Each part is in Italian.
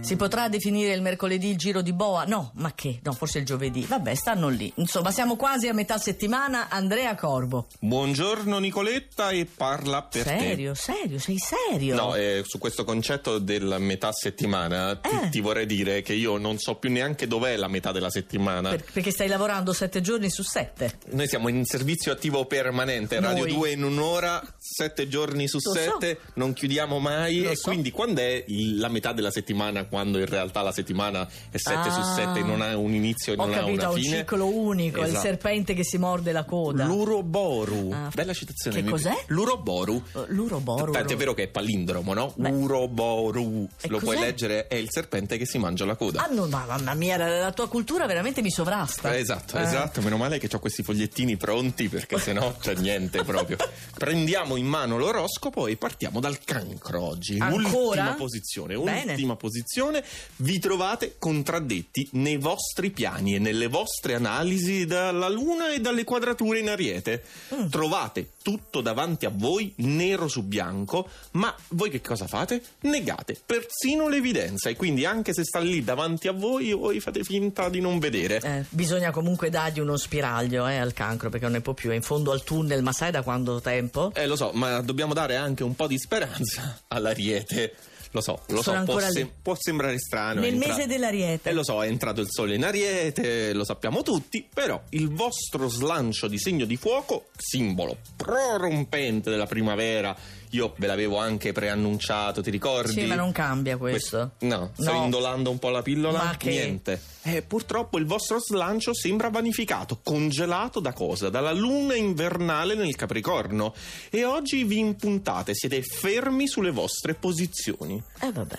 Si potrà definire il mercoledì il giro di boa? No, ma che? No, forse il giovedì. Vabbè, stanno lì. Insomma, siamo quasi a metà settimana. Andrea Corbo. Buongiorno Nicoletta e parla per serio, te. Serio, sei serio? No, eh, su questo concetto della metà settimana ti, Eh. ti vorrei dire che io non so più neanche dov'è la metà della settimana. Per- perché stai lavorando sette giorni su sette. Noi siamo in servizio attivo permanente, Radio Noi. 2 in un'ora, sette giorni su Lo so. sette, non chiudiamo mai. Lo e so. quindi quando è il- la metà della settimana, quando in realtà la settimana è sette Ah. su sette, non ha un inizio e Ho non ha capito, una ha un fine? ciclo unico, il Esatto. serpente che si morde la coda. L'uroboru, Ah. bella citazione. Che mi- cos'è? L'uroboru. Uh, L'uroboru. Tanto è vero che è palindromo, no? Beh. Uroboru. E Lo puoi cos'è? leggere, è il serpente che si mangia la coda. Ah, no, ma mamma mia, la, la tua cultura veramente mi sovrasta. Eh, Esatto, Eh. esatto, meno male che ho questi fogliettini pronti perché sennò c'è niente proprio. Prendiamo in mano l'oroscopo e partiamo dal cancro oggi. Ancora? Ultima posizione, Bene. ultima posizione. Vi trovate contraddetti nei vostri piani e nelle vostre analisi dalla luna e dalle quadrature in ariete. Mm. Trovate tutto davanti a voi, nero su bianco, ma voi che cosa fate? Negate persino l'evidenza e quindi anche se sta lì davanti a voi, voi fate finta di non vedere. Eh, bisogna comunque dargli uno spiraglio eh, al cancro perché non ne può più, è in fondo al tunnel, ma sai da quanto tempo? Eh, lo so, ma dobbiamo dare anche un po' di speranza all'ariete. Lo so, lo so, può, ancora se- lì. può sembrare strano. Nel entra- mese dell'ariete. Eh, lo so, è entrato il sole in ariete, lo sappiamo tutti, però il vostro slancio di segno di fuoco, simbolo prorompente della primavera, io ve l'avevo anche preannunciato, ti ricordi? Sì, ma non cambia questo. No, sto No. indolando un po' la pillola? Ma che- Niente. Eh, purtroppo il vostro slancio sembra vanificato, congelato da cosa? Dalla luna invernale nel Capricorno. E oggi vi impuntate, siete fermi sulle vostre posizioni. Eh vabbè.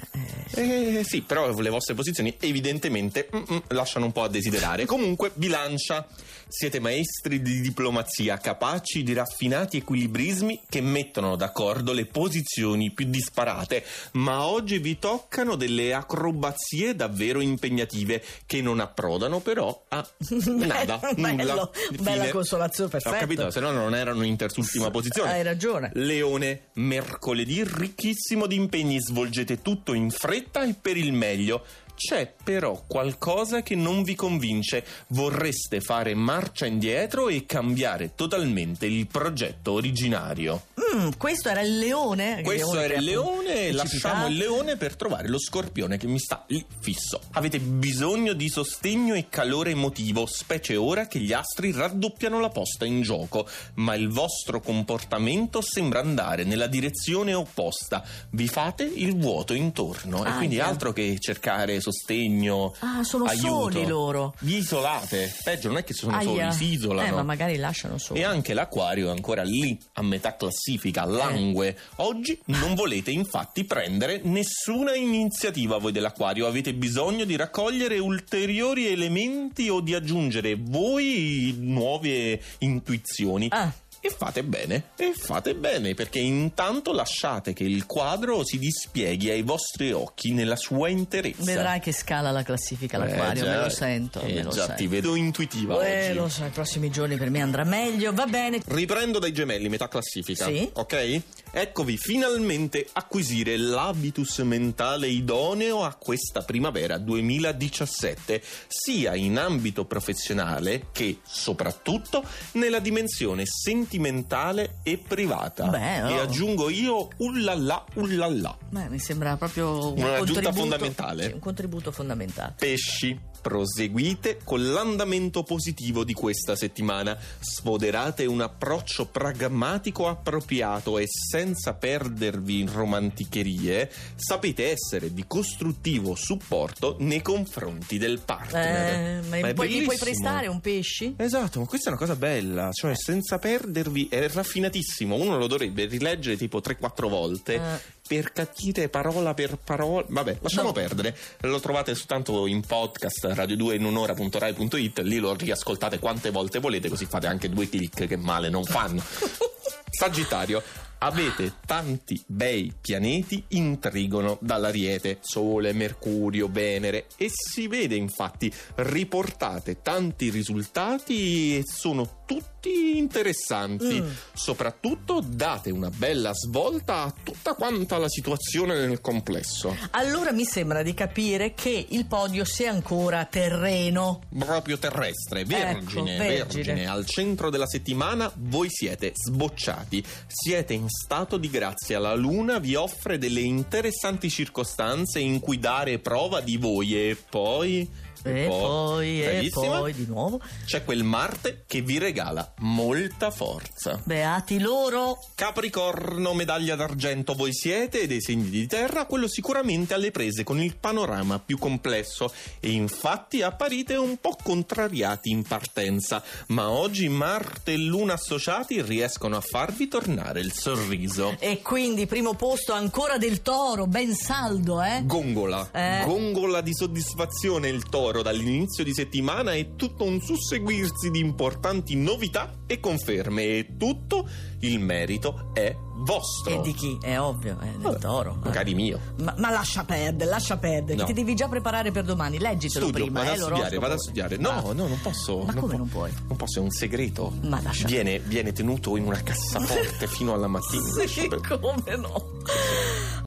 eh. Eh sì, però le vostre posizioni evidentemente mm, mm, lasciano un po' a desiderare. Comunque, bilancia. Siete maestri di diplomazia, capaci di raffinati equilibrismi che mettono d'accordo le posizioni più disparate, ma oggi vi toccano delle acrobazie davvero impegnative che non approdano però a nada, Bello, nulla. bella Fine. consolazione, Ho perfetto. capito, se no non erano in terzultima posizione. Hai ragione. Leone, mercoledì ricchissimo di impegni, svolgete tutto in fretta e per il meglio. C'è però qualcosa che non vi convince. Vorreste fare marcia indietro e cambiare totalmente il progetto originario. Mm, questo era il leone? Questo che era il leone e lasciamo il leone per trovare lo scorpione che mi sta lì fisso. Avete bisogno di sostegno e calore emotivo, specie ora che gli astri raddoppiano la posta in gioco, ma il vostro comportamento sembra andare nella direzione opposta. Vi fate il vuoto intorno e Ah, quindi già. altro che cercare sostegno. Ah, sono aiuto. soli loro. Vi isolate. Peggio non è che sono Aia. soli, si isolano. Eh, ma magari lasciano solo. E anche l'acquario è ancora lì, a metà classifica, langue. Oggi non volete infatti prendere nessuna iniziativa voi dell'acquario, avete bisogno di raccogliere ulteriori elementi o di aggiungere voi nuove intuizioni. Ah. E fate bene, e fate bene, perché intanto lasciate che il quadro si dispieghi ai vostri occhi nella sua interezza. Vedrai che scala la classifica l'acquario, Eh, me lo sento. eh, me lo già, sento. ti vedo intuitiva Eh, oggi. lo so, i prossimi giorni per me andrà meglio. Va bene. Riprendo dai gemelli, metà classifica. Sì. Ok? Eccovi finalmente acquisire l'habitus mentale idoneo a questa primavera 2017, sia in ambito professionale che, soprattutto, nella dimensione sentimentale e privata. Beh, oh. E aggiungo io, ullalla, ullalla. Beh, mi sembra proprio un Una contributo fondamentale. sì, un contributo fondamentale. Pesci, proseguite con l'andamento positivo di questa settimana. Sfoderate un approccio pragmatico appropriato e senza perdervi in romanticherie, sapete essere di costruttivo supporto nei confronti del partner. Eh, ma è poi gli puoi prestare un pesci? Esatto, ma questa è una cosa bella, cioè senza perdervi, è raffinatissimo, uno lo dovrebbe rileggere tipo 3-4 volte Eh. Per capire parola per parola. Vabbè, lasciamo No. perdere. Lo trovate soltanto in podcast radio 2 in un'ora.rai.it, lì lo riascoltate quante volte volete, così fate anche due click che male non fanno. Sagittario. Avete tanti bei pianeti intrigono dall'Ariete, Sole, Mercurio, Venere e si vede infatti riportate tanti risultati e sono tutti interessanti. Mm. Soprattutto date una bella svolta a tutta quanta la situazione nel complesso. Allora mi sembra di capire che il podio sia ancora terreno. Proprio terrestre, vergine, Ecco, vergine. vergine. Al centro della settimana voi siete sbocciati, siete in stato di grazia. La luna vi offre delle interessanti circostanze in cui dare prova di voi e poi... E poi, e Bravissima. poi di nuovo. C'è quel Marte che vi regala molta forza. Beati loro. Capricorno, medaglia d'argento voi siete e dei segni di terra, quello sicuramente alle prese con il panorama più complesso e infatti apparite un po' contrariati in partenza, ma oggi Marte e Luna associati riescono a farvi tornare il sorriso. E quindi primo posto ancora del toro, ben saldo, eh? Gongola, Eh. gongola di soddisfazione il toro dall'inizio di settimana e tutto un susseguirsi di importanti novità e conferme e tutto il merito è vostro. E di chi? È ovvio, è del Vabbè, toro. eh. Cari mio. Ma, ma lascia perdere, lascia perdere. No. Ti devi già preparare per domani. Leggitelo Studio, prima, vado eh, a studiare, vado a studiare. No, Ah. no, non posso. Ma come po- non puoi? Non posso, è un segreto. Ma lascia Viene, viene tenuto in una cassaforte fino alla mattina. Sì, come no?